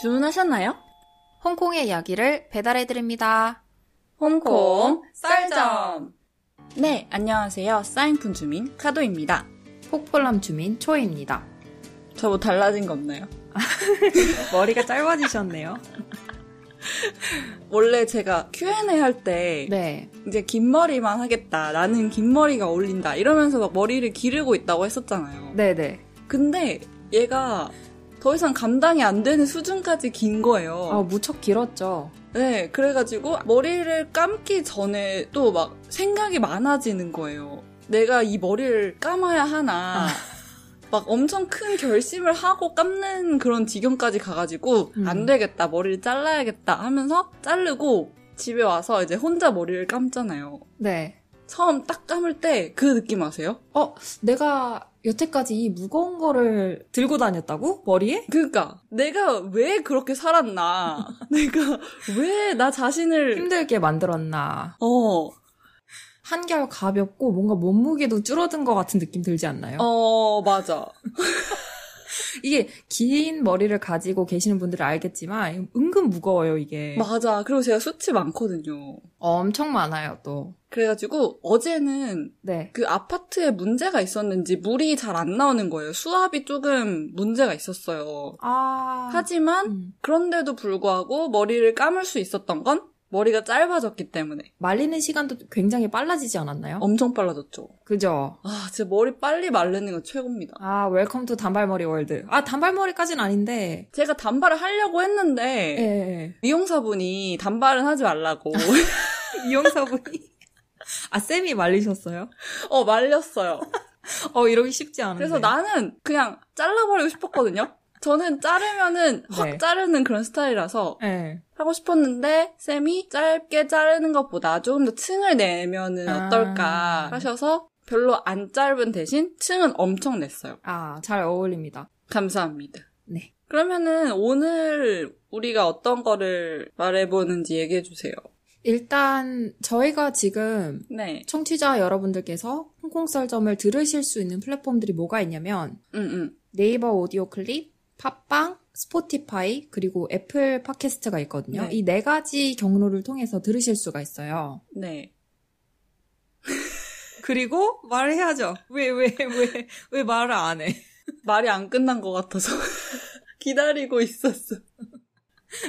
주문하셨나요? 홍콩의 이야기를 배달해드립니다. 홍콩 쌀점. 네, 안녕하세요. 사인푼 주민 카도입니다. 폭폴람 주민 초이입니다. 저 뭐 달라진 거 없나요? 머리가 짧아지셨네요. 원래 제가 Q&A 할때 네. 이제 긴 머리만 하겠다. 나는 긴 머리가 어울린다. 이러면서 막 머리를 기르고 있다고 했었잖아요. 네네. 근데 얘가 더 이상 감당이 안 되는 수준까지 긴 거예요. 아, 무척 길었죠. 네, 그래가지고 머리를 감기 전에 또 막 생각이 많아지는 거예요. 내가 이 머리를 감아야 하나. 막 엄청 큰 결심을 하고 감는 그런 지경까지 가가지고 음. 안 되겠다, 머리를 잘라야겠다 하면서 자르고 집에 와서 이제 혼자 머리를 감잖아요. 네. 처음 딱 감을 때 그 느낌 아세요? 어, 내가 여태까지 이 무거운 거를 들고 다녔다고? 머리에? 그니까 내가 왜 그렇게 살았나? 내가 왜 나 자신을 힘들게 만들었나. 어 한결 가볍고 뭔가 몸무게도 줄어든 것 같은 느낌 들지 않나요? 어, 맞아. 이게 긴 머리를 가지고 계시는 분들은 알겠지만 은근 무거워요, 이게. 맞아. 그리고 제가 수치 많거든요. 엄청 많아요, 또. 그래가지고 어제는 네. 그 아파트에 문제가 있었는지 물이 잘 안 나오는 거예요. 수압이 조금 문제가 있었어요. 아. 하지만 음. 그런데도 불구하고 머리를 감을 수 있었던 건 머리가 짧아졌기 때문에 말리는 시간도 굉장히 빨라지지 않았나요? 엄청 빨라졌죠. 그죠? 아, 진짜 머리 빨리 마르는 건 최고입니다. 아, welcome to 단발머리 world. 아, 단발머리까지는 아닌데. 제가 단발을 하려고 했는데 예, 예. 미용사분이 단발은 하지 말라고 미용사분이. 아, 쌤이 말리셨어요? 어 말렸어요. 어, 이러기 쉽지 않은데. 그래서 나는 그냥 잘라버리고 싶었거든요. 저는 자르면은 확 네. 자르는 그런 스타일이라서 예. 하고 싶었는데 쌤이 짧게 자르는 것보다 조금 더 층을 내면은 아. 어떨까 하셔서 별로 안 짧은 대신 층은 엄청 냈어요. 아, 잘 어울립니다. 감사합니다. 네. 그러면은 오늘 우리가 어떤 거를 말해보는지 얘기해 주세요. 일단, 저희가 지금 네. 청취자 여러분들께서 홍콩 썰점을 들으실 수 있는 플랫폼들이 뭐가 있냐면, 응, 응. 네이버 오디오 클립, 팟빵, 스포티파이, 그리고 애플 팟캐스트가 있거든요. 네. 이네 가지 경로를 통해서 들으실 수가 있어요. 네. 그리고 말을 해야죠. 왜, 왜, 왜, 왜 말을 안 해? 말이 안 끝난 것 같아서 기다리고 있었어.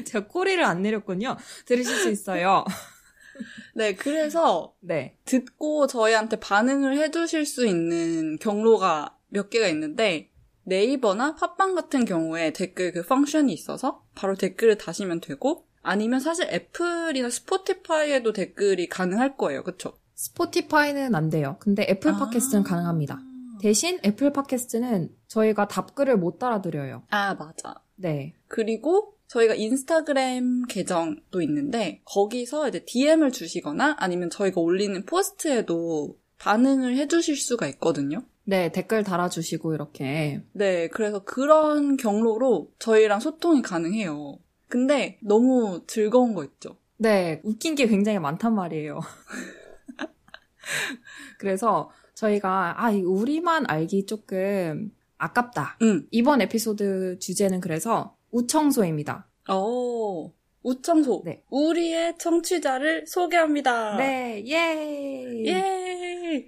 제가 꼬리를 안 내렸군요. 들으실 수 있어요. 네, 그래서 네. 듣고 저희한테 반응을 해주실 수 있는 경로가 몇 개가 있는데 네이버나 팟빵 같은 경우에 댓글 그 function이 있어서 바로 댓글을 다시면 되고 아니면 사실 애플이나 스포티파이에도 댓글이 가능할 거예요. 그쵸? 스포티파이는 안 돼요. 근데 애플 팟캐스트는 아. 가능합니다. 대신 애플 팟캐스트는 저희가 답글을 못 달아드려요. 아, 맞아. 네. 그리고 저희가 인스타그램 계정도 있는데 거기서 이제 DM을 주시거나 아니면 저희가 올리는 post에도 반응을 해주실 수가 있거든요. 네, 댓글 달아주시고 이렇게. 네, 그래서 그런 경로로 저희랑 소통이 가능해요. 근데 너무 즐거운 거 있죠? 네, 웃긴 게 굉장히 많단 말이에요. 그래서 저희가, 아, 이 우리만 알기 조금 아깝다. 응. 이번 에피소드 주제는 그래서 우청소입니다. 어, 우청소. 네. 우리의 청취자를 소개합니다. 네, 예. 예.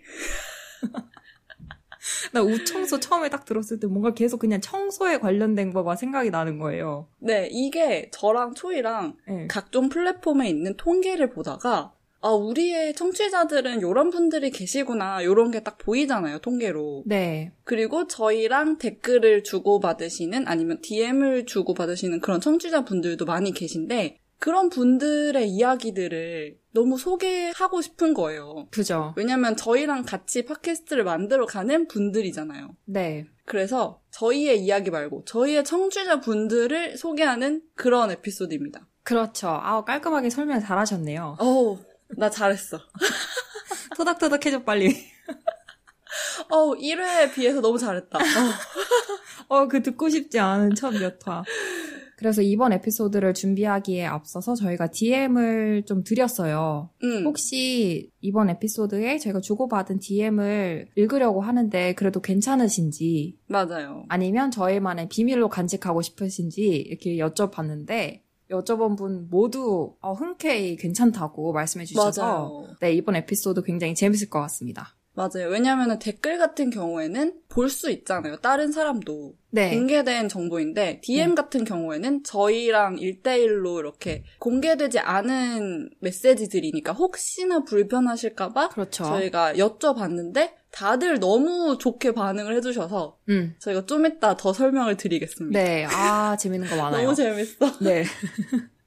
나 우청소 처음에 딱 들었을 때 뭔가 계속 그냥 청소에 관련된 거가 생각이 나는 거예요. 네, 이게 저랑 초이랑 네. 각종 플랫폼에 있는 통계를 보다가 아, 우리의 청취자들은 이런 분들이 계시구나. 이런 게 딱 보이잖아요, 통계로. 네. 그리고 저희랑 댓글을 주고받으시는 아니면 DM을 주고받으시는 그런 청취자분들도 많이 계신데 그런 분들의 이야기들을 너무 소개하고 싶은 거예요. 그죠. 왜냐면 저희랑 같이 팟캐스트를 만들어 가는 분들이잖아요. 네. 그래서 저희의 이야기 말고 저희의 청취자분들을 소개하는 그런 에피소드입니다. 그렇죠. 아 깔끔하게 설명 잘하셨네요. 어우, 나 잘했어. 토닥토닥 해줘, 빨리. 어우, 1회에 비해서 너무 잘했다. 어. 어, 그 듣고 싶지 않은 첫 몇 화. 그래서 이번 에피소드를 준비하기에 앞서서 저희가 DM을 좀 드렸어요. 음. 혹시 이번 에피소드에 저희가 주고받은 DM을 읽으려고 하는데 그래도 괜찮으신지 맞아요. 아니면 저희만의 비밀로 간직하고 싶으신지 이렇게 여쭤봤는데 여쭤본 분 모두 어, 흔쾌히 괜찮다고 말씀해 주셔서 맞아요. 네, 이번 에피소드 굉장히 재밌을 것 같습니다. 맞아요. 왜냐하면 댓글 같은 경우에는 볼 수 있잖아요. 다른 사람도 네. 공개된 정보인데 DM 네. 같은 경우에는 저희랑 1대1로 이렇게 공개되지 않은 메시지들이니까 혹시나 불편하실까봐 그렇죠. 저희가 여쭤봤는데 다들 너무 좋게 반응을 해주셔서 음. 저희가 좀 이따 더 설명을 드리겠습니다. 네. 아, 재밌는 거 많아요. 너무 재밌어. 네.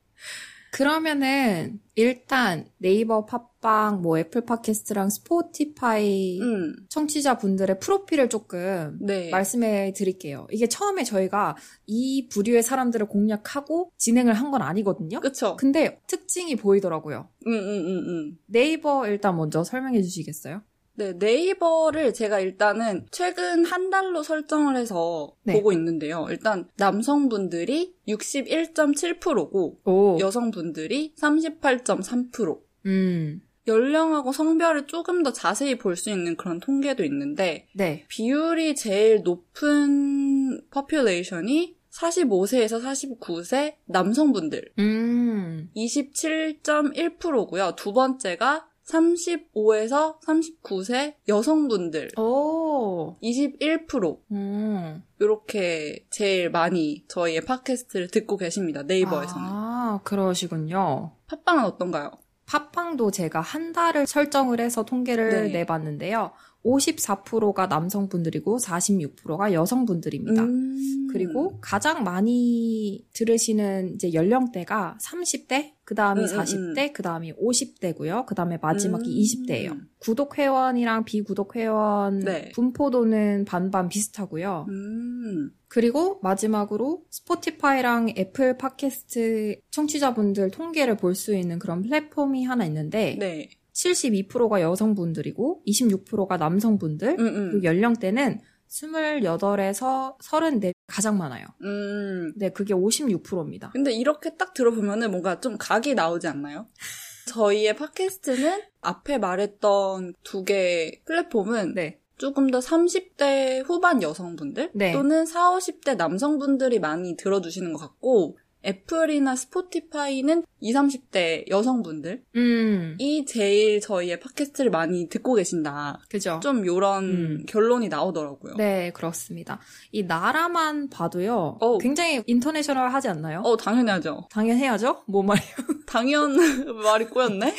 그러면은 일단 네이버 팟빵, 뭐 애플 팟캐스트랑 스포티파이 음, 청취자분들의 프로필을 조금 네. 말씀해 드릴게요. 이게 처음에 저희가 이 부류의 사람들을 공략하고 진행을 한 건 아니거든요. 그쵸? 근데 특징이 보이더라고요. 음, 음, 음, 음. 네이버 일단 먼저 설명해 주시겠어요? 네, 네이버를 제가 일단은 최근 한 달로 설정을 해서 네. 보고 있는데요. 일단 남성분들이 61.7%고 오. 여성분들이 38.3%. 음. 연령하고 성별을 조금 더 자세히 볼 수 있는 그런 통계도 있는데 네. 비율이 제일 높은 population이 45세에서 49세 남성분들 음. 27.1%고요. 두 번째가 35에서 39세 여성분들 오. 21% 음. 이렇게 제일 많이 저희의 팟캐스트를 듣고 계십니다. 네이버에서는. 아, 그러시군요. 팟빵은 어떤가요? 팟빵도 제가 한 달을 설정을 해서 통계를 네. 내봤는데요. 54%가 남성분들이고 46%가 여성분들입니다. 음. 그리고 가장 많이 들으시는 이제 연령대가 30대, 그 다음이 음, 음, 40대, 그 다음이 50대고요. 그 다음에 마지막이 음. 20대예요. 구독 회원이랑 비구독 회원 네. 분포도는 반반 비슷하고요. 음. 그리고 마지막으로 스포티파이랑 애플 팟캐스트 청취자분들 통계를 볼 수 있는 그런 플랫폼이 하나 있는데 네. 72%가 여성분들이고 26%가 남성분들 음, 음. 그리고 연령대는 28에서 34 가장 많아요. 음. 네, 그게 56%입니다. 근데 이렇게 딱 들어보면은 뭔가 좀 각이 나오지 않나요? 저희의 팟캐스트는 앞에 말했던 두 개 플랫폼은 네. 조금 더 30대 후반 여성분들 네. 또는 40, 50대 남성분들이 많이 들어주시는 것 같고 애플이나 스포티파이는 20, 30대 여성분들이 음. 제일 저희의 팟캐스트를 많이 듣고 계신다. 그죠? 좀 요런 음. 결론이 나오더라고요. 네, 그렇습니다. 이 나라만 봐도요. 어우. 굉장히 인터내셔널 하지 않나요? 어, 당연하죠. 당연해야죠? 뭐 말이요? 당연 말이 꼬였네?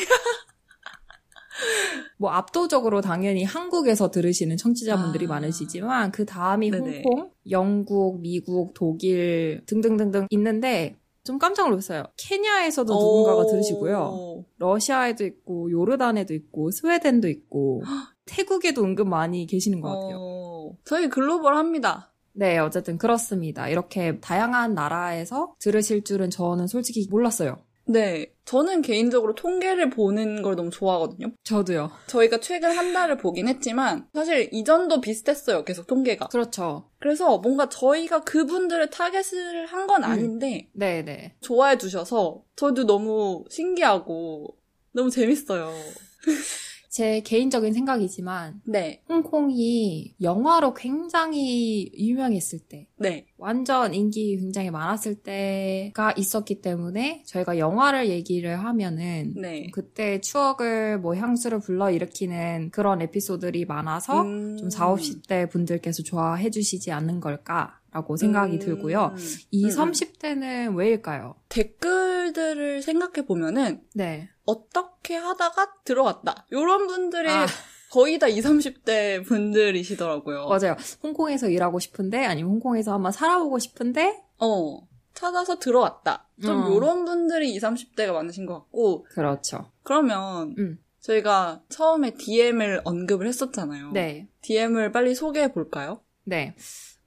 뭐 압도적으로 당연히 한국에서 들으시는 청취자분들이 아. 많으시지만 그 다음이 네네. 홍콩, 영국, 미국, 독일 등등등등 있는데 좀 깜짝 놀랐어요. 케냐에서도 누군가가 들으시고요. 러시아에도 있고 요르단에도 있고 스웨덴도 있고 태국에도 은근 많이 계시는 것 같아요. 어, 저희 글로벌합니다. 네, 어쨌든 그렇습니다. 이렇게 다양한 나라에서 들으실 줄은 저는 솔직히 몰랐어요. 네. 저는 개인적으로 통계를 보는 걸 너무 좋아하거든요. 저도요. 저희가 최근 한 달을 보긴 했지만, 사실 이전도 비슷했어요. 계속 통계가. 그렇죠. 그래서 뭔가 저희가 그분들을 타겟을 한건 음. 아닌데, 네, 네. 좋아해 주셔서, 저도 너무 신기하고, 너무 재밌어요. 제 개인적인 생각이지만 네. 홍콩이 영화로 굉장히 유명했을 때 네. 완전 인기 굉장히 많았을 때가 있었기 때문에 저희가 영화를 얘기를 하면은 네. 그때 추억을 뭐 향수를 불러 일으키는 그런 에피소드들이 많아서 음. 좀 40, 50대 분들께서 좋아해 주시지 않는 걸까 라고 생각이 음. 들고요. 이 음, 음. 30대는 왜일까요? 댓글들을 생각해 보면은, 네. 어떻게 하다가 들어갔다. 요런 분들이 아. 거의 다 20, 30대 분들이시더라고요. 맞아요. 홍콩에서 일하고 싶은데 아니면 홍콩에서 한번 살아보고 싶은데 어. 찾아서 들어왔다. 좀 어. 요런 분들이 20, 30대가 많으신 것 같고, 그렇죠. 그러면 음. 저희가 처음에 DM을 언급을 했었잖아요. 네. DM을 빨리 소개해 볼까요? 네.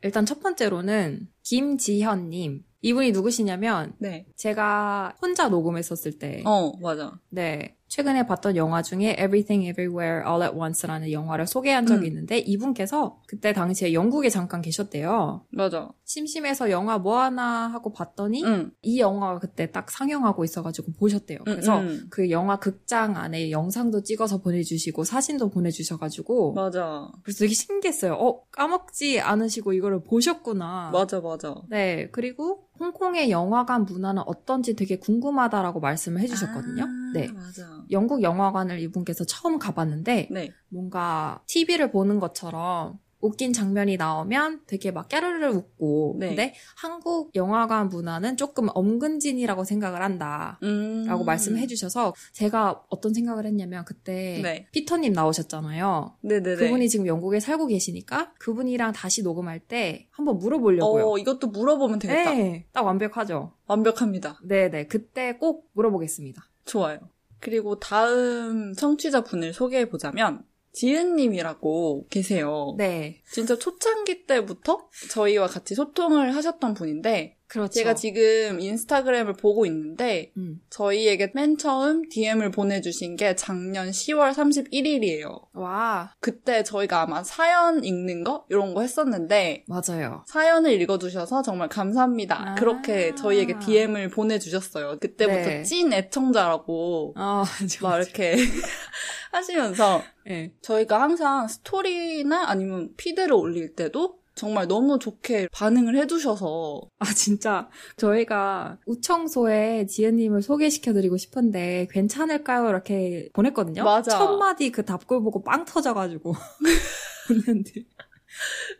일단 첫 번째로는 김지현님. 이분이 누구시냐면 네. 제가 혼자 녹음했었을 때, 어, 맞아. 네 최근에 봤던 영화 중에 Everything Everywhere All at Once라는 영화를 소개한 적이 음. 있는데 이분께서 그때 당시에 영국에 잠깐 계셨대요. 맞아. 심심해서 영화 뭐 하나 하고 봤더니 응. 이 영화가 그때 딱 상영하고 있어가지고 보셨대요. 그래서 음, 음. 그 영화 극장 안에 영상도 찍어서 보내주시고 사진도 보내주셔가지고 맞아. 그래서 되게 신기했어요. 어 까먹지 않으시고 이거를 보셨구나. 맞아, 맞아. 네 그리고 홍콩의 영화관 문화는 어떤지 되게 궁금하다라고 말씀을 해주셨거든요. 아, 네. 맞아. 영국 영화관을 이분께서 처음 가봤는데 네. 뭔가 TV를 보는 것처럼 웃긴 장면이 나오면 되게 막 깨르르 웃고 네. 근데 한국 영화관 문화는 조금 엄근진이라고 생각을 한다. 음. 라고 말씀해 주셔서 제가 어떤 생각을 했냐면 그때 네. 피터님 나오셨잖아요. 네네네. 그분이 지금 영국에 살고 계시니까 그분이랑 다시 녹음할 때 한번 물어보려고요. 어, 이것도 물어보면 되겠다. 네, 딱 완벽하죠. 완벽합니다. 네네, 그때 꼭 물어보겠습니다. 좋아요. 그리고 다음 청취자 분을 소개해 보자면 지은님이라고 계세요. 네, 진짜 초창기 때부터 저희와 같이 소통을 하셨던 분인데 그렇죠. 제가 지금 인스타그램을 보고 있는데 음. 저희에게 맨 처음 DM을 보내주신 게 작년 10월 31일이에요. 와, 그때 저희가 아마 사연 읽는 거 이런 거 했었는데 맞아요. 사연을 읽어주셔서 정말 감사합니다. 아. 그렇게 저희에게 DM을 보내주셨어요. 그때부터 네. 찐 애청자라고 아, 막 이렇게 하시면서 네. 저희가 항상 스토리나 아니면 피드를 올릴 때도 정말 너무 좋게 반응을 해주셔서 아, 진짜, 저희가 우청소에 지은님을 소개시켜드리고 싶은데, 괜찮을까요? 이렇게 보냈거든요? 맞아. 첫 마디 그 답글 보고 빵 터져가지고. 웃는데.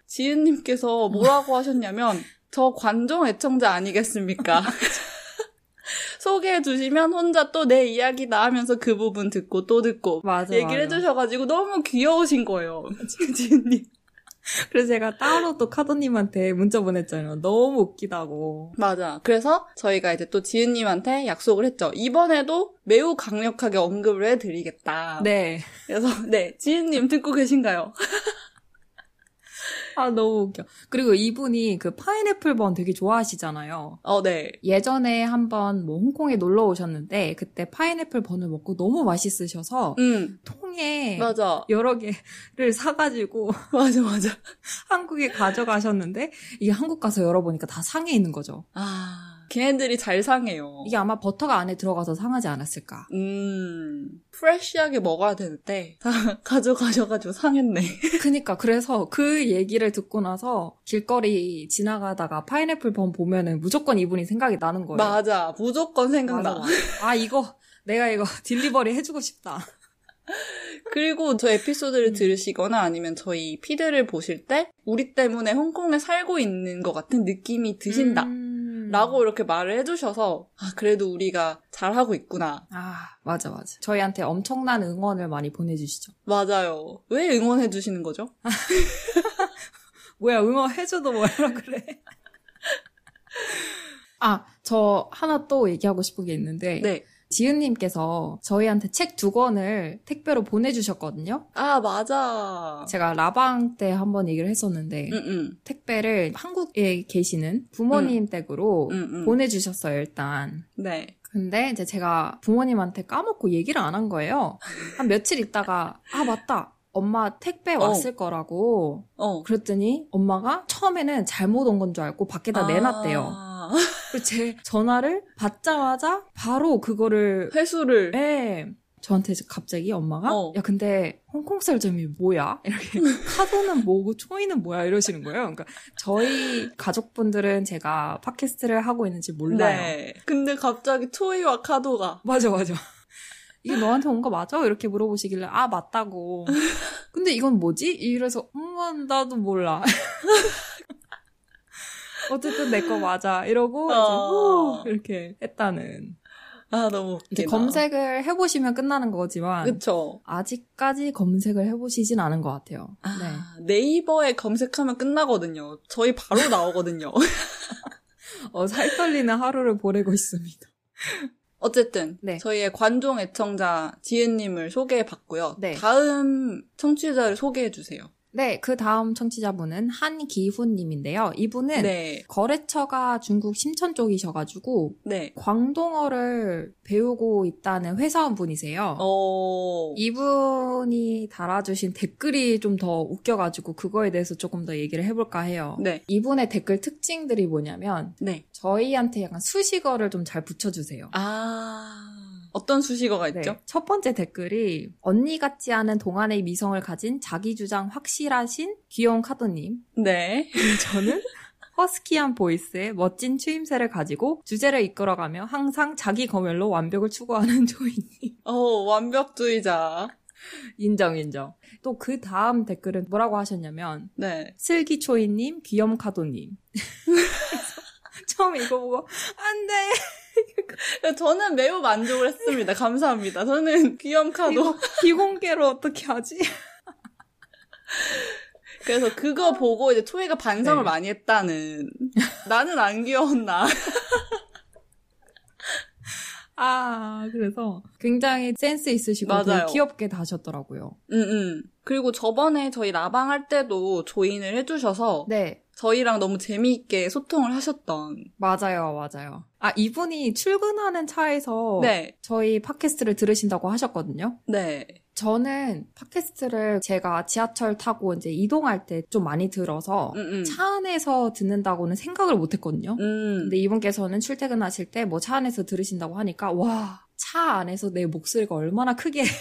지은님께서 뭐라고 하셨냐면 저 관종 애청자 아니겠습니까? 소개해 주시면 혼자 또 내 이야기다 하면서 그 부분 듣고 또 듣고 맞아. 얘기를 맞아. 해주셔가지고 너무 귀여우신 거예요. 지은님. 그래서 제가 따로 또 카도님한테 문자 보냈잖아요. 너무 웃기다고. 맞아. 그래서 저희가 이제 또 지은님한테 약속을 했죠. 이번에도 매우 강력하게 언급을 해드리겠다. 네. 그래서 네 지은님 듣고 계신가요? 아, 너무 웃겨. 그리고 이분이 그 파인애플 번 되게 좋아하시잖아요. 어, 네. 예전에 한번 뭐 홍콩에 놀러 오셨는데, 그때 파인애플 번을 먹고 너무 맛있으셔서, 음, 통에 맞아. 여러 개를 사가지고 맞아, 맞아. 한국에 가져가셨는데, 이게 한국 가서 열어보니까 다 상해 있는 거죠. 아, 걔네들이 잘 상해요. 이게 아마 버터가 안에 들어가서 상하지 않았을까. 음, 프레쉬하게 먹어야 되는데, 다 가져가셔가지고 상했네. 그니까, 그래서 그 얘기를 듣고 나서 길거리 지나가다가 파인애플 번 보면은 무조건 이분이 생각이 나는 거예요. 맞아. 무조건 생각나. 맞아. 아, 이거, 내가 이거 딜리버리 해주고 싶다. 그리고 저 에피소드를 들으시거나 아니면 저희 피드를 보실 때, 우리 때문에 홍콩에 살고 있는 것 같은 느낌이 드신다. 음. 라고 이렇게 말을 해주셔서, 아, 그래도 우리가 잘하고 있구나. 아, 맞아, 맞아. 저희한테 엄청난 응원을 많이 보내주시죠. 맞아요. 왜 응원해주시는 거죠? 뭐야, 응원해줘도 뭐라 그래. 아, 저 하나 또 얘기하고 싶은 게 있는데. 네. 지은님께서 저희한테 책 두 권을 택배로 보내주셨거든요. 아, 맞아. 제가 라방 때 한번 얘기를 했었는데, 응, 응. 택배를 한국에 계시는 부모님 댁으로 응, 응. 보내주셨어요, 일단. 네. 근데 이제 제가 부모님한테 까먹고 얘기를 안 한 거예요. 한 며칠 있다가, 아, 맞다. 엄마 택배 어. 왔을 거라고. 어. 그랬더니 엄마가 처음에는 잘못 온 건 줄 알고 밖에다 내놨대요. 아, 그리고 제 전화를 받자마자 바로 그거를, 회수를. 예. 저한테 이제 갑자기 엄마가, 어. 야, 근데 홍콩 쌀점이 뭐야? 이렇게, 카드는 뭐고, 초이는 뭐야? 이러시는 거예요. 그러니까, 저희 가족분들은 제가 팟캐스트를 하고 있는지 몰라요. 네. 근데 갑자기 초이와 카도가. 맞아, 맞아. 이게 너한테 온 거 맞아? 이렇게 물어보시길래, 아, 맞다고. 근데 이건 뭐지? 이래서, 음, 나도 몰라. 어쨌든 내 거 맞아. 이러고, 이제, 어. 후, 이렇게 했다는. 아, 너무 이제 웃기다. 검색을 해보시면 끝나는 거지만, 그쵸. 아직까지 검색을 해보시진 않은 것 같아요. 네. 아, 네 이버에 검색하면 끝나거든요. 저희 바로 나오거든요. 어, 살떨리는 하루를 보내고 있습니다. 어쨌든 네. 저희의 관종 애청자 지은님을 소개해봤고요. 네. 다음 청취자를 소개해주세요. 네, 그 다음 청취자분은 한기훈님인데요. 이분은 네. 거래처가 중국 심천 쪽이셔가지고 네. 광동어를 배우고 있다는 회사원분이세요. 어. 이분이 달아주신 댓글이 좀 더 웃겨가지고 그거에 대해서 조금 더 얘기를 해볼까 해요. 네. 이분의 댓글 특징들이 뭐냐면 네. 저희한테 약간 수식어를 좀 잘 붙여주세요. 아. 어떤 수식어가 네. 있죠? 첫 번째 댓글이 언니 같지 않은 동안의 미성을 가진 자기 주장 확실하신 귀여운 카도님. 네. 저는 허스키한 보이스에 멋진 추임새를 가지고 주제를 이끌어가며 항상 자기 검열로 완벽을 추구하는 조이님. 어, 완벽주의자. 인정, 인정. 또 그 다음 댓글은 뭐라고 하셨냐면, 네. 슬기초이님, 귀염카도님. 그래서 처음에 이거 보고, 안 돼! 저는 매우 만족을 했습니다. 감사합니다. 저는 귀염카도. 비공개로 어떻게 하지? 그래서 그거 보고 이제 토이가 반성을 네. 많이 했다는. 나는 안 귀여웠나. 아, 그래서 굉장히 센스 있으시고 맞아요. 되게 귀엽게 다셨더라고요. 응, 응. 그리고 저번에 저희 라방 할 때도 조인을 해주셔서 네. 저희랑 너무 재미있게 소통을 하셨던. 맞아요, 맞아요. 아, 이분이 출근하는 차에서 네. 저희 팟캐스트를 들으신다고 하셨거든요. 네. 저는 팟캐스트를 제가 지하철 타고 이제 이동할 때 좀 많이 들어서 응, 응. 차 안에서 듣는다고는 생각을 못 했거든요. 음. 근데 이분께서는 출퇴근하실 때 뭐 차 안에서 들으신다고 하니까 와, 차 안에서 내 목소리가 얼마나 크게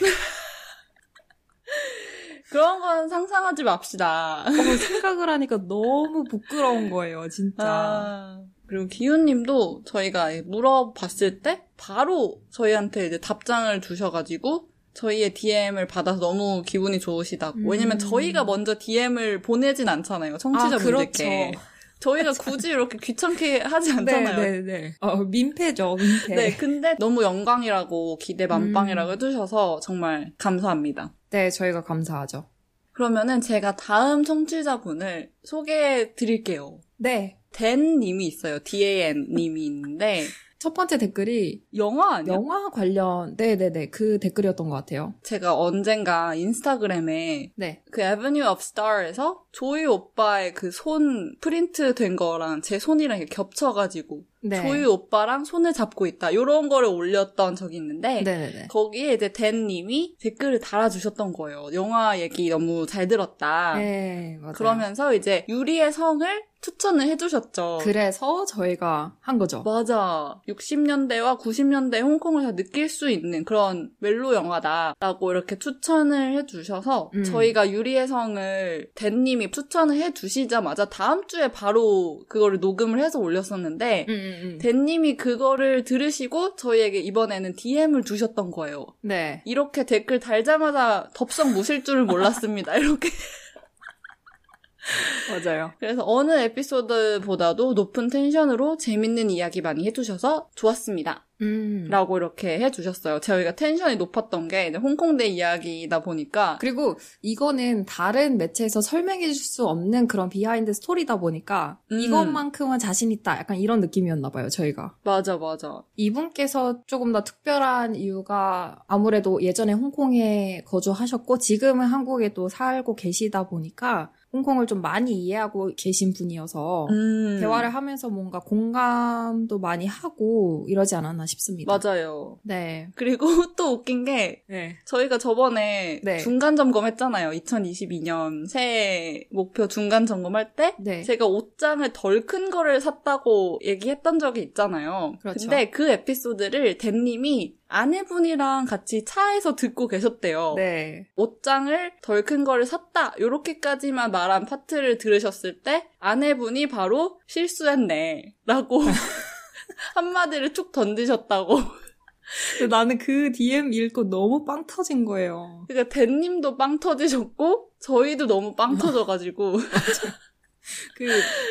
그런 건 상상하지 맙시다. 어, 생각을 하니까 너무 부끄러운 거예요, 진짜. 아, 그리고 기훈님도 저희가 물어봤을 때 바로 저희한테 이제 답장을 주셔가지고 저희의 DM을 받아서 너무 기분이 좋으시다고. 음. 왜냐면 저희가 먼저 DM을 보내진 않잖아요. 청취자분들께. 그렇죠. 저희가 굳이 이렇게 귀찮게 하지 않잖아요. 네, 네, 네. 어, 민폐죠, 민폐. 네, 근데 너무 영광이라고 기대 만빵이라고 음. 해주셔서 정말 감사합니다. 네, 저희가 감사하죠. 그러면은 제가 다음 청취자분을 소개해 드릴게요. 네. 댄 님이 있어요. D-A-N 님이 있는데, 첫 번째 댓글이 영화 아니야? 영화 관련, 네네네, 그 댓글이었던 것 같아요. 제가 언젠가 인스타그램에 네. 그 Avenue of Star에서 조이 오빠의 그 손 프린트 된 거랑 제 손이랑 이렇게 겹쳐가지고 네. 조이 오빠랑 손을 잡고 있다. 이런 거를 올렸던 적이 있는데 네네네. 거기에 이제 댄 님이 댓글을 달아주셨던 거예요. 영화 얘기 너무 잘 들었다. 네. 그러면서 이제 유리의 성을 추천을 해주셨죠. 그래서 저희가 한 거죠. 맞아. 60년대와 90년대 홍콩을 다 느낄 수 있는 그런 멜로 영화다라고 이렇게 추천을 해주셔서 음. 저희가 유리의 성을 댄님이 추천을 해주시자마자 다음 주에 바로 그거를 녹음을 해서 올렸었는데 음, 음, 음. 댄님이 그거를 들으시고 저희에게 이번에는 DM을 주셨던 거예요. 네. 이렇게 댓글 달자마자 덥석 무실 줄을 몰랐습니다. 이렇게. 맞아요. 그래서 어느 에피소드보다도 높은 텐션으로 재밌는 이야기 많이 해주셔서 좋았습니다. 음. 라고 이렇게 해주셨어요. 저희가 텐션이 높았던 게 이제 홍콩대 이야기다 보니까 그리고 이거는 다른 매체에서 설명해 줄 수 없는 그런 비하인드 스토리다 보니까 음. 이것만큼은 자신 있다. 약간 이런 느낌이었나 봐요, 저희가. 맞아 맞아. 이분께서 조금 더 특별한 이유가 아무래도 예전에 홍콩에 거주하셨고 지금은 한국에 또 살고 계시다 보니까 홍콩을 좀 많이 이해하고 계신 분이어서 음. 대화를 하면서 뭔가 공감도 많이 하고 이러지 않았나 싶습니다. 맞아요. 네. 그리고 또 웃긴 게 네. 저희가 저번에 네. 중간 점검했잖아요. 2022년 새해 목표 중간 점검할 때 네. 제가 옷장을 덜 큰 거를 샀다고 얘기했던 적이 있잖아요. 그렇죠. 근데 그 에피소드를 댄님이 아내분이랑 같이 차에서 듣고 계셨대요. 네. 옷장을 덜 큰 거를 샀다. 요렇게까지만 말한 파트를 들으셨을 때 아내분이 바로 실수했네. 라고 한마디를 툭 던지셨다고. 나는 그 DM 읽고 너무 빵 터진 거예요. 그러니까 댄님도 빵 터지셨고 저희도 너무 빵 터져가지고 그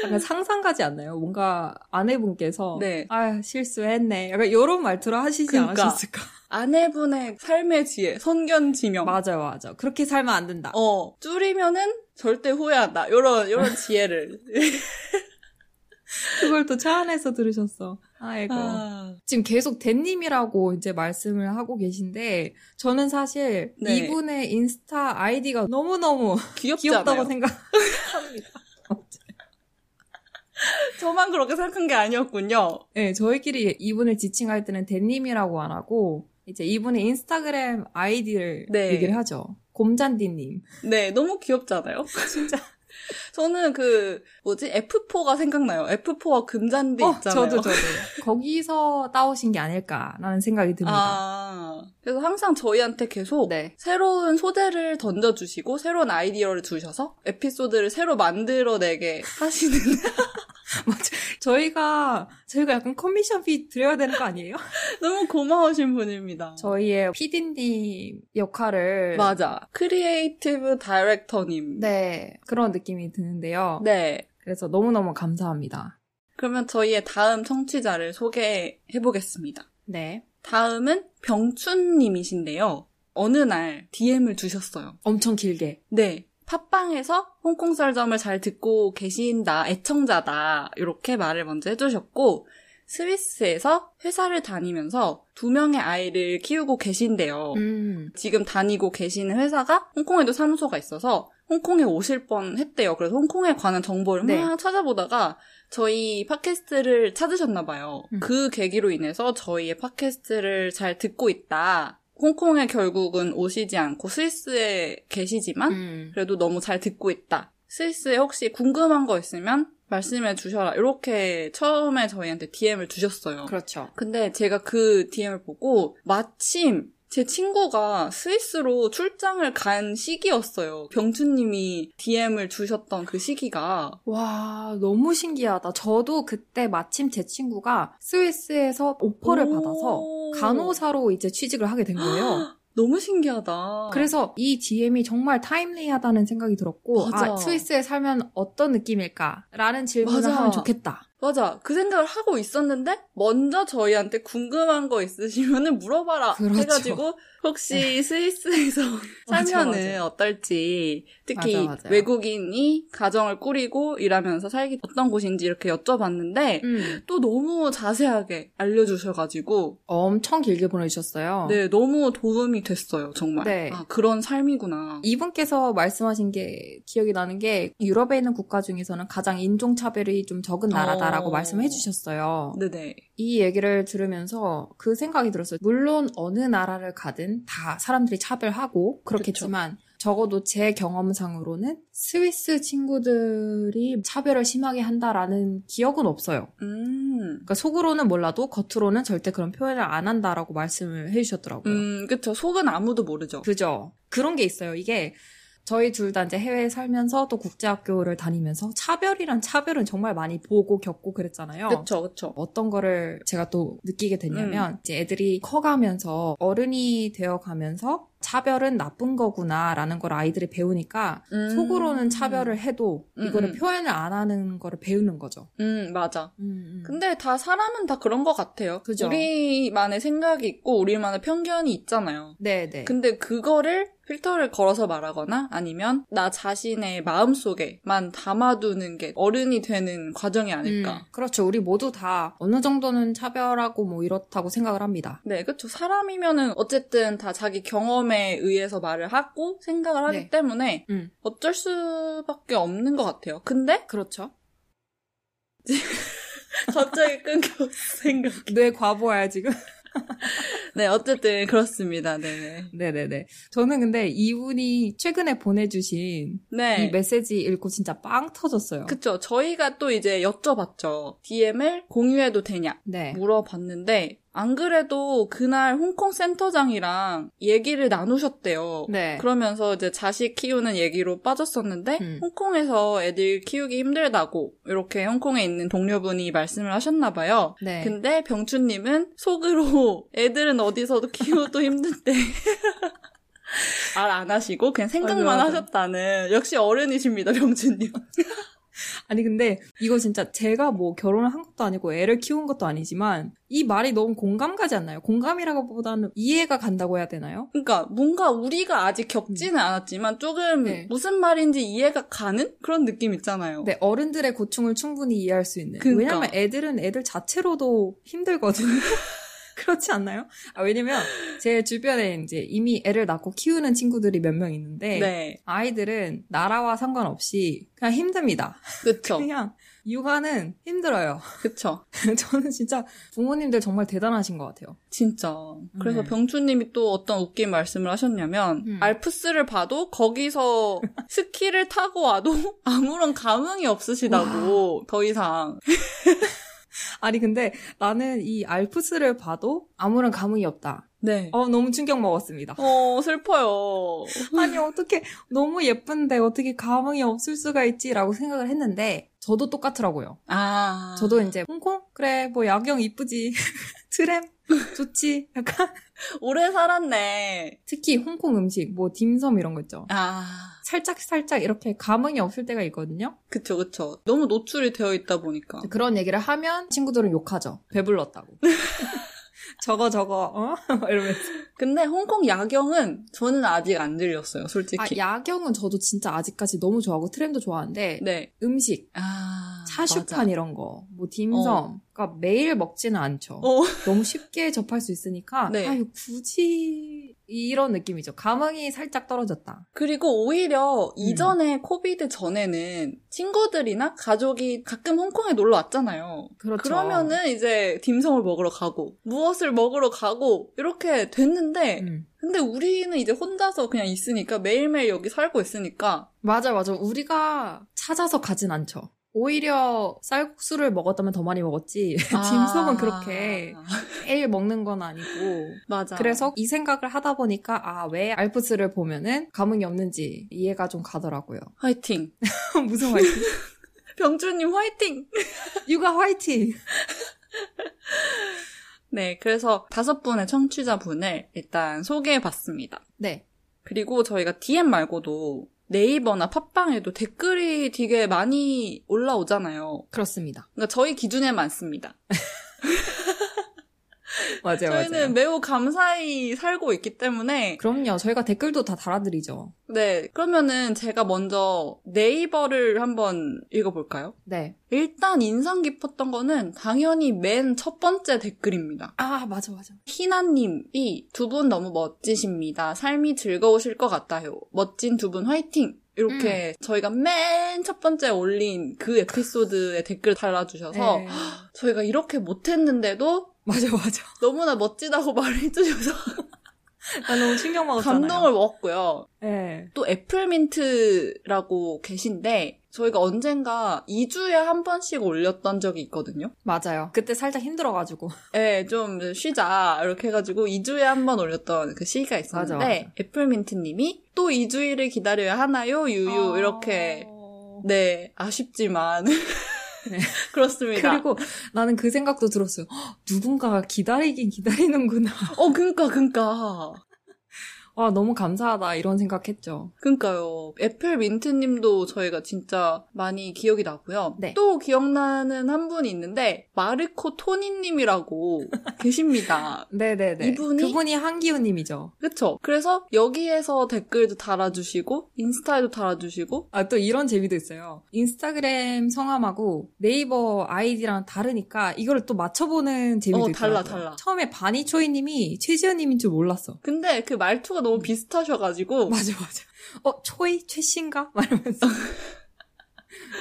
약간 상상 가지 않나요? 뭔가 아내분께서 네. 아 실수했네. 약간 이런 말투를 하시지 그러니까. 않으셨을까? 아내분의 삶의 지혜, 선견지명. 맞아요, 맞아. 그렇게 살면 안 된다. 어, 줄이면은 절대 후회한다. 요런, 요런 지혜를. 그걸 또 차 안에서 들으셨어. 아이고. 아... 지금 계속 댄님이라고 이제 말씀을 하고 계신데, 저는 사실 네. 이분의 인스타 아이디가 너무너무 귀엽다고 생각합니다. 저만 그렇게 생각한 게 아니었군요. 네, 저희끼리 이분을 지칭할 때는 댄님이라고 안 하고, 이제 이분의 인스타그램 아이디를 네. 얘기를 하죠. 곰잔디님. 네, 너무 귀엽잖아요? 진짜. 저는 그 뭐지 F4가 생각나요. F4와 금잔디 어, 있잖아요. 저도 저도 거기서 따오신 게 아닐까라는 생각이 듭니다. 아, 그래서 항상 저희한테 계속 네. 새로운 소재를 던져주시고 새로운 아이디어를 주셔서 에피소드를 새로 만들어내게 하시는. 맞아. 저희가 저희가 약간 commission fee 드려야 되는 거 아니에요? 너무 고마우신 분입니다. 저희의 피디님 역할을 맞아. creative director님. 네. 그런 느낌이 드는데요. 네. 그래서 너무너무 감사합니다. 그러면 저희의 다음 청취자를 소개해 보겠습니다. 네. 다음은 병춘님이신데요. 어느 날 DM을 주셨어요. 엄청 길게. 네. 팟빵에서 홍콩 썰점을 잘 듣고 계신다, 애청자다, 이렇게 말을 먼저 해주셨고, 스위스에서 회사를 다니면서 두 명의 아이를 키우고 계신데요. 음. 지금 다니고 계시는 회사가 홍콩에도 사무소가 있어서 홍콩에 오실 뻔 했대요. 그래서 홍콩에 관한 정보를 네. 막 찾아보다가 저희 팟캐스트를 찾으셨나 봐요. 음. 그 계기로 인해서 저희의 팟캐스트를 잘 듣고 있다. 홍콩에 결국은 오시지 않고 스위스에 계시지만 음. 그래도 너무 잘 듣고 있다. 스위스에 혹시 궁금한 거 있으면 말씀해 주셔라. 이렇게 처음에 저희한테 DM을 주셨어요. 그렇죠. 근데 제가 그 DM을 보고 마침 제 친구가 스위스로 출장을 간 시기였어요. 병주님이 DM을 주셨던 그 시기가. 와, 너무 신기하다. 저도 그때 마침 제 친구가 스위스에서 오퍼를 받아서 간호사로 이제 취직을 하게 된 거예요. 너무 신기하다. 그래서 이 DM이 정말 타임리하다는 생각이 들었고, 맞아. 아, 스위스에 살면 어떤 느낌일까라는 질문을 맞아. 하면 좋겠다. 맞아. 그 생각을 하고 있었는데, 먼저 저희한테 궁금한 거 있으시면 물어봐라. 그렇죠. 해가지고, 혹시 네. 스위스에서 살면은 맞아, 어떨지, 특히 맞아, 외국인이 가정을 꾸리고 일하면서 살기 어떤 곳인지 이렇게 여쭤봤는데, 음. 또 너무 자세하게 알려주셔가지고. 엄청 길게 보내주셨어요. 네, 너무 도움이 됐어요, 정말. 네. 아, 그런 삶이구나. 이분께서 말씀하신 게 기억이 나는 게, 유럽에 있는 국가 중에서는 가장 인종차별이 좀 적은 나라다. 라고 어... 말씀해 주셨어요. 네네. 이 얘기를 들으면서 그 생각이 들었어요. 물론 어느 나라를 가든 다 사람들이 차별하고 그렇겠지만 그쵸. 적어도 제 경험상으로는 스위스 친구들이 차별을 심하게 한다라는 기억은 없어요. 음. 그러니까 속으로는 몰라도 겉으로는 절대 그런 표현을 안 한다라고 말씀을 해주셨더라고요. 음, 그쵸. 속은 아무도 모르죠. 그죠. 그런 게 있어요. 이게 저희 둘 다 이제 해외에 살면서 또 국제학교를 다니면서 차별이란 차별은 정말 많이 보고 겪고 그랬잖아요. 그렇죠, 그렇죠. 어떤 거를 제가 또 느끼게 됐냐면 음. 이제 애들이 커가면서 어른이 되어가면서 차별은 나쁜 거구나라는 걸 아이들이 배우니까 음. 속으로는 차별을 해도 음, 이거를 음. 표현을 안 하는 거를 배우는 거죠. 음 맞아. 음, 음. 근데 다 사람은 다 그런 것 같아요. 그죠? 우리만의 생각이 있고 우리만의 편견이 있잖아요. 네네. 네. 근데 그거를 필터를 걸어서 말하거나 아니면 나 자신의 마음속에만 담아두는 게 어른이 되는 과정이 아닐까. 음, 그렇죠. 우리 모두 다 어느 정도는 차별하고 뭐 이렇다고 생각을 합니다. 네, 그렇죠. 사람이면은 어쨌든 다 자기 경험에 의해서 말을 하고 생각을 하기 네. 때문에 음. 어쩔 수밖에 없는 것 같아요. 근데 그렇죠. 갑자기 끊겨 생각. 뇌 과보야 지금. 네, 어쨌든 그렇습니다. 네네. 네네네. 저는 근데 이분이 최근에 보내주신 네. 이 메시지 읽고 진짜 빵 터졌어요. 그쵸. 저희가 또 이제 여쭤봤죠. DM을 공유해도 되냐? 네. 물어봤는데 안 그래도 그날 홍콩 센터장이랑 얘기를 나누셨대요. 네. 그러면서 이제 자식 키우는 얘기로 빠졌었는데 음. 홍콩에서 애들 키우기 힘들다고 이렇게 홍콩에 있는 동료분이 말씀을 하셨나 봐요. 네. 근데 병춘님은 속으로 애들은 어디서도 키워도 힘든데 말 안 하시고 그냥 생각만 맞아. 하셨다는 역시 어른이십니다, 병춘님. 아니 근데 이거 진짜 제가 뭐 결혼을 한 것도 아니고 애를 키운 것도 아니지만 이 말이 너무 공감 가지 않나요? 공감이라고보다는 이해가 간다고 해야 되나요? 그러니까 뭔가 우리가 아직 겪지는 않았지만 조금 네. 무슨 말인지 이해가 가는 그런 느낌 있잖아요. 네, 어른들의 고충을 충분히 이해할 수 있는. 그러니까. 왜냐면 애들은 애들 자체로도 힘들거든요. 그렇지 않나요? 아, 왜냐면 제 주변에 이제 이미 애를 낳고 키우는 친구들이 몇 명 있는데 네. 아이들은 나라와 상관없이 그냥 힘듭니다. 그렇죠. 그냥 육아는 힘들어요. 그쵸. 저는 진짜 부모님들 정말 대단하신 것 같아요. 진짜. 그래서 네. 병주님이 또 어떤 웃긴 말씀을 하셨냐면, 음. 알프스를 봐도 거기서 스키를 타고 와도 아무런 감흥이 없으시다고, 와. 더 이상. 아니 근데 나는 이 알프스를 봐도 아무런 감흥이 없다. 네. 어, 너무 충격 먹었습니다. 어, 슬퍼요. 아니, 어떻게, 너무 예쁜데 어떻게 감흥이 없을 수가 있지라고 생각을 했는데, 저도 똑같더라고요. 아. 저도 이제, 홍콩? 그래, 뭐, 야경 이쁘지. 트램? 좋지. 약간. 오래 살았네. 특히 홍콩 음식, 뭐, 딤섬 이런 거 있죠. 아. 살짝 살짝 이렇게 감흥이 없을 때가 있거든요. 그쵸 그쵸. 너무 노출이 되어 있다 보니까. 그런 얘기를 하면 친구들은 욕하죠. 배불렀다고. 저거 저거 어 이러면서. 근데 홍콩 야경은 저는 아직 안 들렸어요, 솔직히. 아, 야경은 저도 진짜 아직까지 너무 좋아하고 트램도 좋아하는데 네. 음식, 아, 차슈판 맞아. 이런 거, 뭐 딤섬, 어. 그러니까 매일 먹지는 않죠. 어. 너무 쉽게 접할 수 있으니까 네. 아유 굳이 이런 느낌이죠. 감흥이 살짝 떨어졌다. 그리고 오히려 음. 이전에 코비드 전에는 친구들이나 가족이 가끔 홍콩에 놀러 왔잖아요. 그렇죠. 그러면은 이제 딤섬을 먹으러 가고 무엇을 먹으러 가고 이렇게 됐는데 음. 근데 우리는 이제 혼자서 그냥 있으니까 매일매일 여기 살고 있으니까 맞아 맞아 우리가 찾아서 가진 않죠. 오히려 쌀국수를 먹었다면 더 많이 먹었지 아. 딤섬은 그렇게 매일 먹는 건 아니고 맞아. 그래서 이 생각을 하다 보니까 아 왜 알프스를 보면은 감흥이 없는지 이해가 좀 가더라고요. 화이팅. 무슨 화이팅? 병주님 화이팅. 육아 화이팅. 네, 그래서 다섯 분의 청취자분을 일단 소개해 봤습니다. 네. 그리고 저희가 DM 말고도 네이버나 팟빵에도 댓글이 되게 많이 올라오잖아요. 그렇습니다. 그러니까 저희 기준에 많습니다. 맞아요, 저희는 맞아요. 매우 감사히 살고 있기 때문에. 그럼요. 저희가 댓글도 다 달아드리죠. 네. 그러면은 제가 먼저 네이버를 한번 읽어볼까요? 네. 일단 인상 깊었던 거는 당연히 맨 첫 번째 댓글입니다. 아, 맞아, 맞아. 희나님이 두 분 너무 멋지십니다. 삶이 즐거우실 것 같아요. 멋진 두 분 화이팅! 이렇게 음. 저희가 맨 첫 번째 올린 그 에피소드에 댓글 달아주셔서 네. 저희가 이렇게 못했는데도 맞아 맞아 너무나 멋지다고 말해주셔서 나 너무 충격 먹었잖아요. 감동을 먹었고요. 네. 또 애플민트라고 계신데 저희가 언젠가 2주에 한 번씩 올렸던 적이 있거든요. 맞아요. 그때 살짝 힘들어가지고. 네, 좀 쉬자 이렇게 해가지고 2주에 한 번 올렸던 그 시기가 있었는데 맞아, 맞아. 애플민트님이 또 2주일을 기다려야 하나요? 유유 어... 이렇게 네 아쉽지만 네. 그렇습니다. 그리고 나는 그 생각도 들었어요. 누군가가 기다리긴 기다리는구나. 어, 그니까, 그니까. 와, 너무 감사하다, 이런 생각했죠. 그니까요. 애플 민트님도 저희가 진짜 많이 기억이 나고요. 네. 또 기억나는 한 분이 있는데, 마르코 토니님이라고 계십니다. 네네네. 이분이? 그분이 한기훈님이죠. 그쵸. 그래서 여기에서 댓글도 달아주시고, 인스타에도 달아주시고. 아, 또 이런 재미도 있어요. 인스타그램 성함하고 네이버 아이디랑 다르니까, 이거를 또 맞춰보는 재미도 어, 있더라고요. 달라, 달라. 처음에 바니초이님이 최지연님인 줄 몰랐어. 근데 그 말투가 너무 비슷하셔가지고. 맞아, 맞아. 어, 초이? 최신가? 말하면서.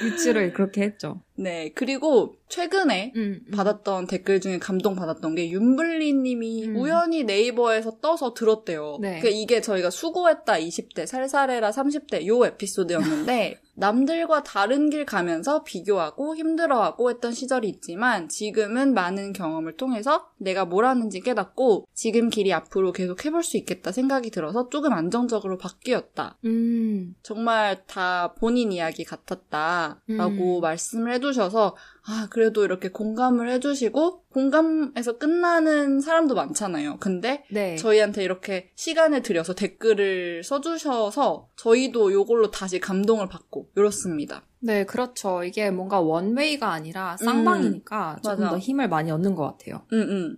위치를 그렇게 했죠. 네. 그리고 최근에 음, 음. 받았던 댓글 중에 감동 받았던 게 윤블리님이 음. 우연히 네이버에서 떠서 들었대요. 네. 그러니까 이게 저희가 수고했다 20대, 살살해라 30대 요 에피소드였는데 남들과 다른 길 가면서 비교하고 힘들어하고 했던 시절이 있지만 지금은 많은 경험을 통해서 내가 뭘 하는지 깨닫고 지금 길이 앞으로 계속 해볼 수 있겠다 생각이 들어서 조금 안정적으로 바뀌었다. 음. 정말 다 본인 이야기 같았다라고 음. 말씀을 해두셔서 아, 그래도 이렇게 공감을 해주시고, 공감에서 끝나는 사람도 많잖아요. 근데, 네. 저희한테 이렇게 시간을 들여서 댓글을 써주셔서, 저희도 이걸로 다시 감동을 받고, 이렇습니다. 네, 그렇죠. 이게 뭔가 원웨이가 아니라 쌍방이니까 음, 조금 맞아. 더 힘을 많이 얻는 것 같아요. 음, 음.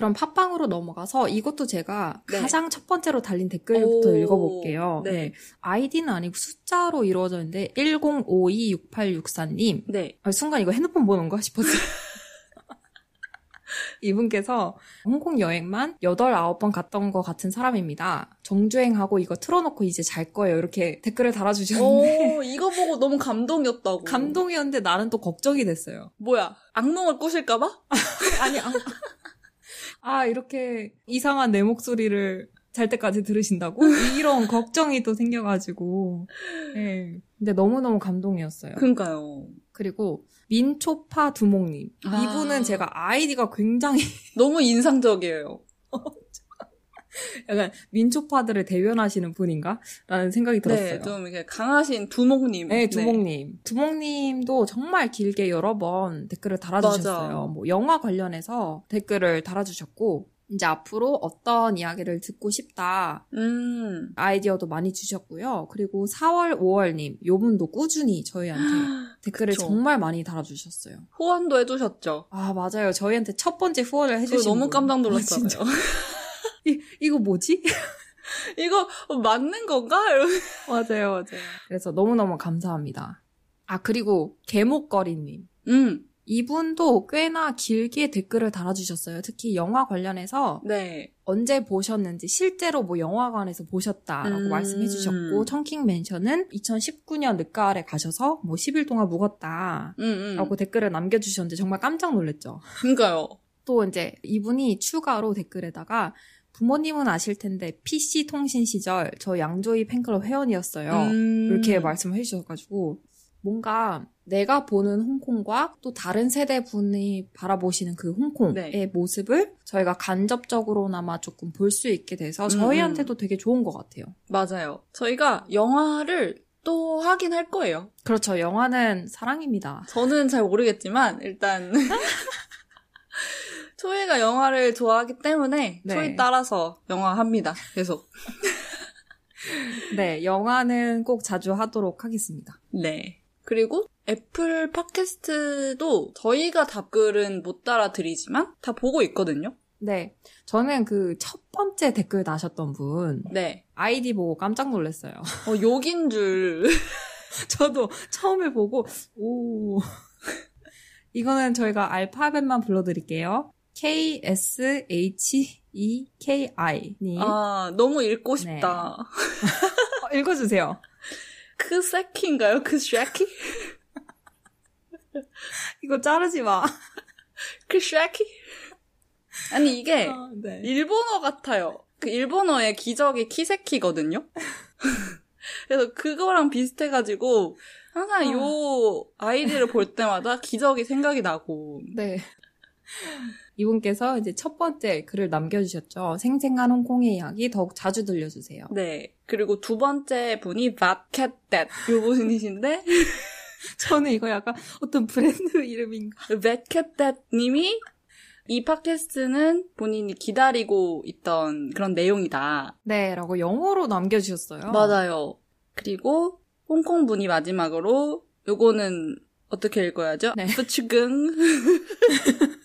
그럼 팟빵으로 넘어가서 이것도 제가 네. 가장 첫 번째로 달린 댓글부터 읽어볼게요. 네. 네. 아이디는 아니고 숫자로 이루어져 있는데 10526864님. 네. 아, 순간 이거 핸드폰 번호인가 싶었어요. 이분께서 홍콩 여행만 8, 9번 갔던 것 같은 사람입니다. 정주행하고 이거 틀어놓고 이제 잘 거예요. 이렇게 댓글을 달아주셨는데. 오, 이거 보고 너무 감동이었다고. 감동이었는데 나는 또 걱정이 됐어요. 뭐야? 악몽을 꾸실까봐? 아니, 악... 아, 이렇게 이상한 내 목소리를 잘 때까지 들으신다고? 이런 걱정이 또 생겨가지고. 네. 근데 너무너무 감동이었어요. 그니까요. 그리고 민초파 두목님. 아. 이분은 제가 아이디가 굉장히 너무 인상적이에요. 약간 민초파들을 대변하시는 분인가? 라는 생각이 들었어요. 네, 좀 이렇게 강하신 두목님. 네, 두목님. 네. 두목님도 정말 길게 여러 번 댓글을 달아주셨어요. 맞아. 뭐 영화 관련해서 댓글을 달아주셨고, 이제 앞으로 어떤 이야기를 듣고 싶다. 음. 아이디어도 많이 주셨고요. 그리고 4월, 5월님, 요 분도 꾸준히 저희한테 댓글을 그쵸. 정말 많이 달아주셨어요. 후원도 해주셨죠. 아, 맞아요. 저희한테 첫 번째 후원을 해주신 너무 깜짝 놀랐어요. 아, 이, 이거 뭐지? 이거 맞는 건가? 맞아요, 맞아요. 그래서 너무너무 감사합니다. 아, 그리고 개목거리님. 음. 이분도 꽤나 길게 댓글을 달아주셨어요. 특히 영화 관련해서 네. 언제 보셨는지 실제로 뭐 영화관에서 보셨다라고 음... 말씀해주셨고 청킹 맨션은 2019년 늦가을에 가셔서 뭐 10일 동안 묵었다라고 음, 음. 댓글을 남겨주셨는데 정말 깜짝 놀랐죠. 그러니까요. 또 이제 이분이 추가로 댓글에다가 부모님은 아실 텐데 PC 통신 시절 저 양조이 팬클럽 회원이었어요. 음... 이렇게 말씀을 해주셔가지고 뭔가 내가 보는 홍콩과 또 다른 세대 분이 바라보시는 그 홍콩의 네. 모습을 저희가 간접적으로나마 조금 볼 수 있게 돼서 음, 저희한테도 음. 되게 좋은 것 같아요. 맞아요. 저희가 영화를 또 하긴 할 거예요. 그렇죠. 영화는 사랑입니다. 저는 잘 모르겠지만 일단 초이가 영화를 좋아하기 때문에 네. 초이 따라서 영화 합니다. 계속. 네, 영화는 꼭 자주 하도록 하겠습니다. 네. 그리고 애플 팟캐스트도 저희가 답글은 못 따라드리지만 다 보고 있거든요. 네. 저는 그 첫 번째 댓글 다셨던 분. 네. 아이디 보고 깜짝 놀랐어요. 어, 욕인 줄. 저도 처음에 보고, 오. 이거는 저희가 알파벳만 불러드릴게요. K-S-H-E-K-I. 아, 너무 읽고 싶다. 네. 어, 읽어주세요. 그 새키인가요? 그 쉐키? 이거 자르지 마. 그 쉐키? 아니 이게 어, 네. 일본어 같아요. 그 일본어의 기적이 키세키거든요. 그래서 그거랑 비슷해가지고 항상 어. 요 아이디를 볼 때마다 기적이 생각이 나고. 네. 이분께서 이제 첫 번째 글을 남겨주셨죠. 생생한 홍콩의 이야기 더욱 자주 들려주세요. 네. 그리고 두 번째 분이 vatcat 요 분이신데 저는 이거 약간 어떤 브랜드 이름인가. vatcat 님이 이 팟캐스트는 본인이 기다리고 있던 그런 내용이다. 네, 라고 영어로 남겨주셨어요. 맞아요. 그리고 홍콩 분이 마지막으로 요거는 어떻게 읽어야죠? 네. 부추긍.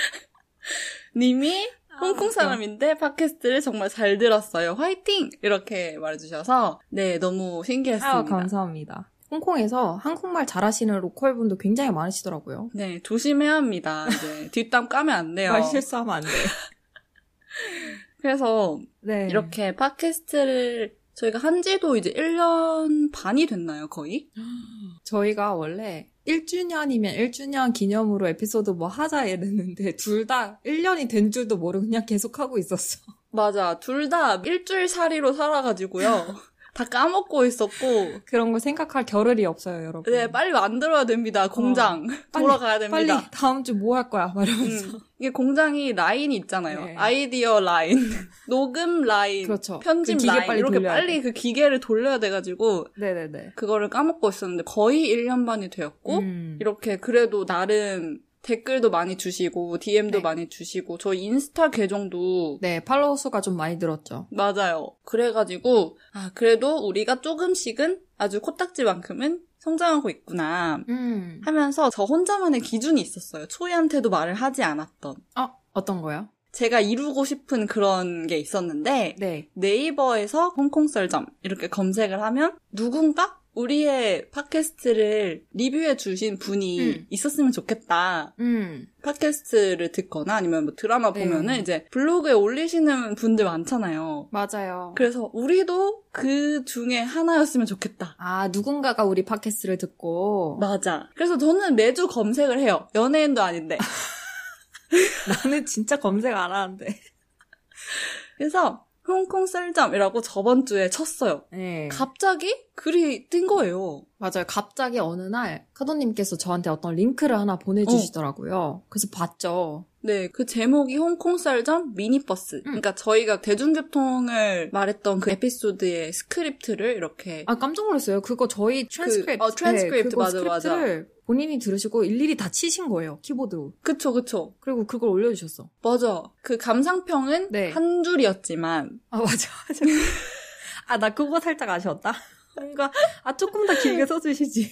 님이 아, 홍콩 사람인데 팟캐스트를 정말 잘 들었어요. 화이팅! 이렇게 말해주셔서 네 너무 신기했습니다. 아, 감사합니다. 홍콩에서 한국말 잘하시는 로컬 분도 굉장히 많으시더라고요. 네 조심해야 합니다. 네, 뒷담 까면 안 돼요. 말 실수하면 안 돼. 그래서 네. 이렇게 팟캐스트를 저희가 한 지도 이제 1년 반이 됐나요, 거의? 저희가 원래 1주년이면 1주년 기념으로 에피소드 뭐 하자 이랬는데 둘 다 1년이 된 줄도 모르고 그냥 계속 하고 있었어. 맞아. 둘 다 일주일 살이로 살아가지고요. 다 까먹고 있었고 그런 거 생각할 겨를이 없어요, 여러분. 네, 빨리 만들어야 됩니다. 공장 어, 돌아가야 됩니다. 빨리 다음 주 뭐 할 거야, 막 이러면서. 음, 이게 공장이 라인이 있잖아요. 네. 아이디어 라인, 녹음 라인, 그렇죠. 편집 그 라인 빨리 이렇게 빨리 돼. 그 기계를 돌려야 돼가지고 네네네. 그거를 까먹고 있었는데 거의 1년 반이 되었고 음. 이렇게 그래도 나름 댓글도 많이 주시고 DM도 네. 많이 주시고 저희 인스타 계정도 네 팔로우 수가 좀 많이 늘었죠. 맞아요. 그래가지고 아 그래도 우리가 조금씩은 아주 코딱지만큼은 성장하고 있구나 음. 하면서 저 혼자만의 기준이 있었어요. 초이한테도 말을 하지 않았던. 어, 어떤 거요? 제가 이루고 싶은 그런 게 있었는데 네. 네이버에서 홍콩 썰점 이렇게 검색을 하면 누군가 우리의 팟캐스트를 리뷰해 주신 분이 음. 있었으면 좋겠다. 음. 팟캐스트를 듣거나 아니면 뭐 드라마 네. 보면은 이제 블로그에 올리시는 분들 많잖아요. 맞아요. 그래서 우리도 그 중에 하나였으면 좋겠다. 아, 누군가가 우리 팟캐스트를 듣고 맞아. 그래서 저는 매주 검색을 해요. 연예인도 아닌데. 나는 진짜 검색 안 하는데. 그래서 홍콩 썰점이라고 저번 주에 쳤어요. 네. 갑자기 글이 뜬 거예요. 맞아요. 갑자기 어느 날 카도님께서 저한테 어떤 링크를 하나 보내주시더라고요. 그래서 봤죠. 네, 그 제목이 홍콩 썰점 미니버스. 그러니까 저희가 대중교통을 말했던 그 에피소드의 스크립트를 이렇게 아 깜짝 놀랐어요. 그거 저희 트랜스크립트, 어, 트랜스크립트, 그거 맞아, 맞아. 본인이 들으시고 일일이 다 치신 거예요. 키보드로. 그쵸 그쵸 그리고 그걸 올려주셨어. 맞아 그 감상평은 네. 한 줄이었지만 아 맞아 맞아. 아 나 그거 살짝 아쉬웠다. 뭔가 아 조금 더 길게 써주시지.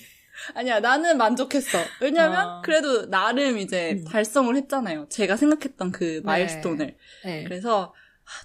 아니야 나는 만족했어 왜냐면 아. 그래도 나름 이제 음. 달성을 했잖아요 제가 생각했던 그 마일스톤을 네. 그래서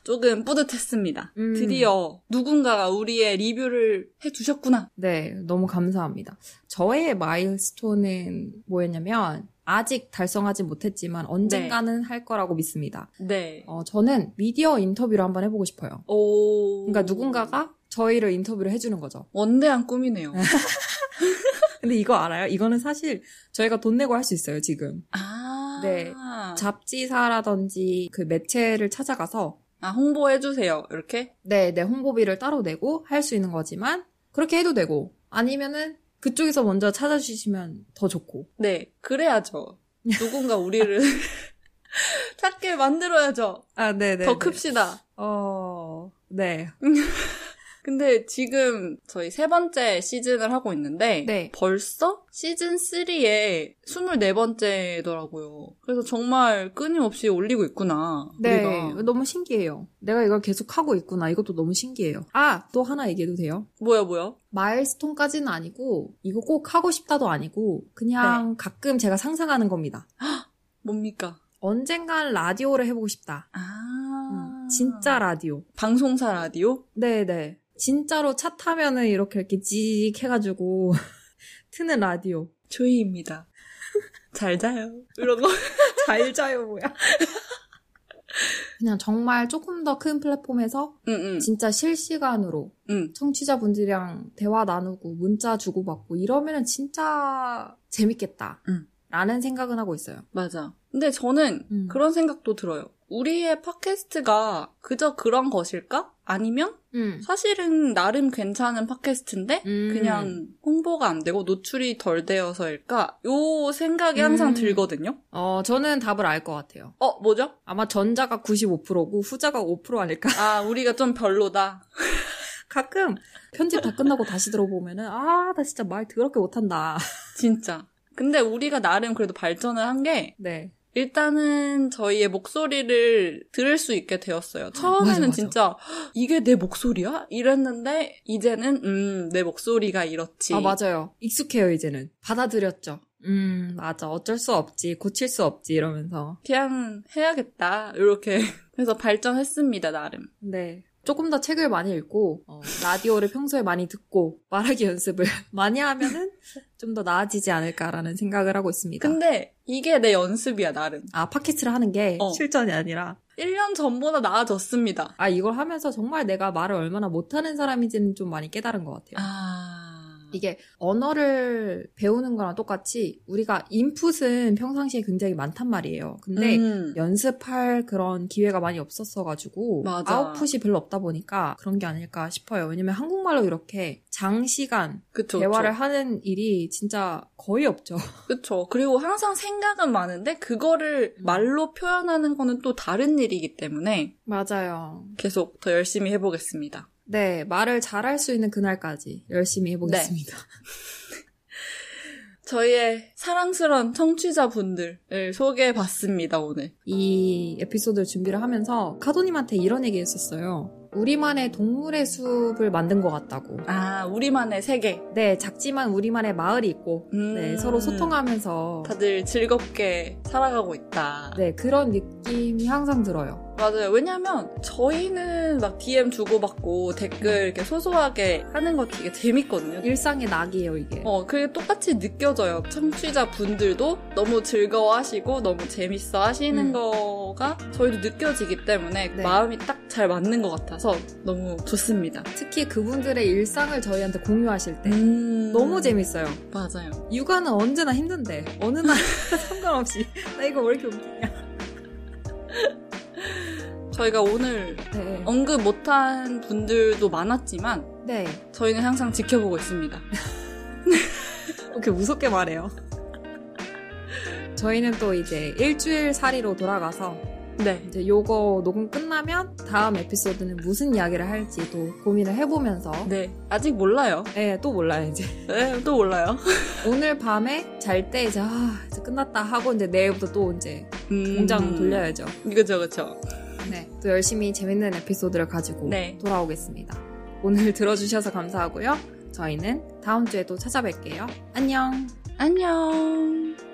조금 뿌듯했습니다 음. 드디어 누군가가 우리의 리뷰를 해주셨구나 네, 너무 감사합니다. 저의 마일스톤은 뭐였냐면 아직 달성하지 못했지만 언젠가는 할 거라고 믿습니다. 네 어, 저는 미디어 인터뷰를 한번 해보고 싶어요. 오. 그러니까 누군가가 저희를 인터뷰를 해주는 거죠. 원대한 꿈이네요. 근데 이거 알아요? 이거는 사실 저희가 돈 내고 할 수 있어요, 지금. 아. 네. 잡지사라든지 그 매체를 찾아가서 아, 홍보해주세요. 이렇게? 네, 네, 홍보비를 따로 내고 할 수 있는 거지만 그렇게 해도 되고 아니면은 그쪽에서 먼저 찾아주시면 더 좋고. 네. 그래야죠. 누군가 우리를 찾게 만들어야죠. 아, 네, 네. 더 큽시다. 어, 네. 근데 지금 저희 세 번째 시즌을 하고 있는데 네. 벌써 시즌 3의 24번째더라고요. 그래서 정말 끊임없이 올리고 있구나. 네, 우리가. 너무 신기해요. 내가 이걸 계속 하고 있구나. 이것도 너무 신기해요. 아, 또 하나 얘기해도 돼요? 뭐야 뭐야? 마일스톤까지는 아니고, 이거 꼭 하고 싶다도 아니고, 그냥 가끔 제가 상상하는 겁니다. 뭡니까? 언젠간 라디오를 해보고 싶다. 아. 음, 진짜 라디오. 방송사 라디오? 네네. 진짜로 차 타면은 이렇게 이렇게 찌익 해가지고, 트는 라디오. 조이입니다. 잘 자요. 이런 거. 잘 자요, 뭐야. 그냥 정말 조금 더 큰 플랫폼에서 응, 응. 진짜 실시간으로 응. 청취자분들이랑 대화 나누고 문자 주고받고 이러면은 진짜 재밌겠다. 응. 라는 생각은 하고 있어요. 맞아. 근데 저는 음. 그런 생각도 들어요. 우리의 팟캐스트가 그저 그런 것일까? 아니면 음. 사실은 나름 괜찮은 팟캐스트인데 음. 그냥 홍보가 안 되고 노출이 덜 되어서일까? 요 생각이 항상 음. 들거든요. 어, 저는 답을 알 것 같아요. 어, 뭐죠? 아마 전자가 95%고 후자가 5% 아닐까? 아, 우리가 좀 별로다. 가끔 편집 다 끝나고 다시 들어보면은 아, 나 진짜 말 더럽게 못한다. 진짜. 근데 우리가 나름 그래도 발전을 한 게 네. 일단은 저희의 목소리를 들을 수 있게 되었어요. 처음에는 맞아, 맞아. 진짜 "헉, 이게 내 목소리야? 이랬는데 이제는 음, 내 목소리가 이렇지. 아, 맞아요. 익숙해요, 이제는. 받아들였죠. 음, 맞아. 어쩔 수 없지. 고칠 수 없지. 이러면서. 그냥 해야겠다. 이렇게 해서 발전했습니다, 나름. 네. 조금 더 책을 많이 읽고, 어, 라디오를 평소에 많이 듣고, 말하기 연습을 많이 하면은 좀 더 나아지지 않을까라는 생각을 하고 있습니다. 근데 이게 내 연습이야, 나름. 아, 팟캐스트를 하는 게 어. 실전이 아니라, 1년 전보다 나아졌습니다. 아, 이걸 하면서 정말 내가 말을 얼마나 못하는 사람인지는 좀 많이 깨달은 것 같아요. 아. 이게 언어를 배우는 거랑 똑같이 우리가 인풋은 평상시에 굉장히 많단 말이에요. 근데 음. 연습할 그런 기회가 많이 없었어가지고 맞아. 아웃풋이 별로 없다 보니까 그런 게 아닐까 싶어요. 왜냐면 한국말로 이렇게 장시간 그쵸, 대화를 그쵸. 하는 일이 진짜 거의 없죠. 그쵸. 그리고 항상 생각은 많은데 그거를 음. 말로 표현하는 거는 또 다른 일이기 때문에 맞아요. 계속 더 열심히 해보겠습니다. 네, 말을 잘할 수 있는 그날까지 열심히 해보겠습니다. 저희의 사랑스러운 청취자분들을 소개해봤습니다, 오늘. 이 에피소드를 준비를 하면서 카도님한테 이런 얘기 했었어요. 우리만의 동물의 숲을 만든 것 같다고. 아, 우리만의 세계. 네, 작지만 우리만의 마을이 있고, 음. 네, 서로 소통하면서. 다들 즐겁게 살아가고 있다. 네, 그런 느낌이 항상 들어요. 맞아요. 왜냐면 저희는 막 DM 주고받고 댓글 이렇게 소소하게 하는 거 되게 재밌거든요. 일상의 낙이에요, 이게. 어, 그게 똑같이 느껴져요. 청취자 분들도 너무 즐거워하시고 너무 재밌어 하시는 음. 거가 저희도 느껴지기 때문에 네. 마음이 딱 잘 맞는 것 같아서 너무 좋습니다. 특히 그분들의 일상을 저희한테 공유하실 때. 음. 너무 재밌어요. 맞아요. 육아는 언제나 힘든데, 어느 날 상관없이. 나 이거 왜 이렇게 웃기냐. 저희가 오늘 네. 언급 못한 분들도 많았지만 네. 저희는 항상 지켜보고 있습니다. 이렇게 무섭게 말해요. 저희는 또 이제 일주일 살이로 돌아가서 네. 이제 요거 녹음 끝나면 다음 에피소드는 무슨 이야기를 할지 또 고민을 해보면서 네. 아직 몰라요. 네, 또 몰라요 이제 네, 또 몰라요. 오늘 밤에 잘 때 이제 아 이제 끝났다 하고 이제 내일부터 또 이제 음. 공장 돌려야죠. 그죠, 그죠. 네, 또 열심히 재밌는 에피소드를 가지고 네. 돌아오겠습니다. 오늘 들어주셔서 감사하고요. 저희는 다음 주에 또 찾아뵐게요. 안녕. 안녕.